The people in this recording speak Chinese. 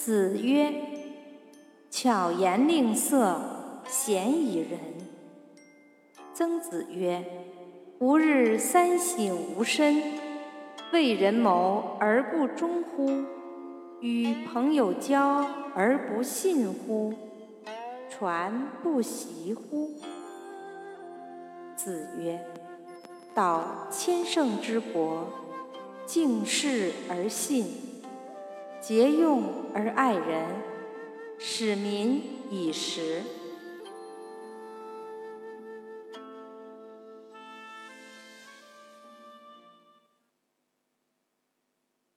子曰：“巧言令色，鲜矣仁。”曾子曰：“吾日三省吾身，为人谋而不忠乎？与朋友交而不信乎？传不习乎？”子曰：“道千乘之国，敬事而信，节用而爱人，使民以时。”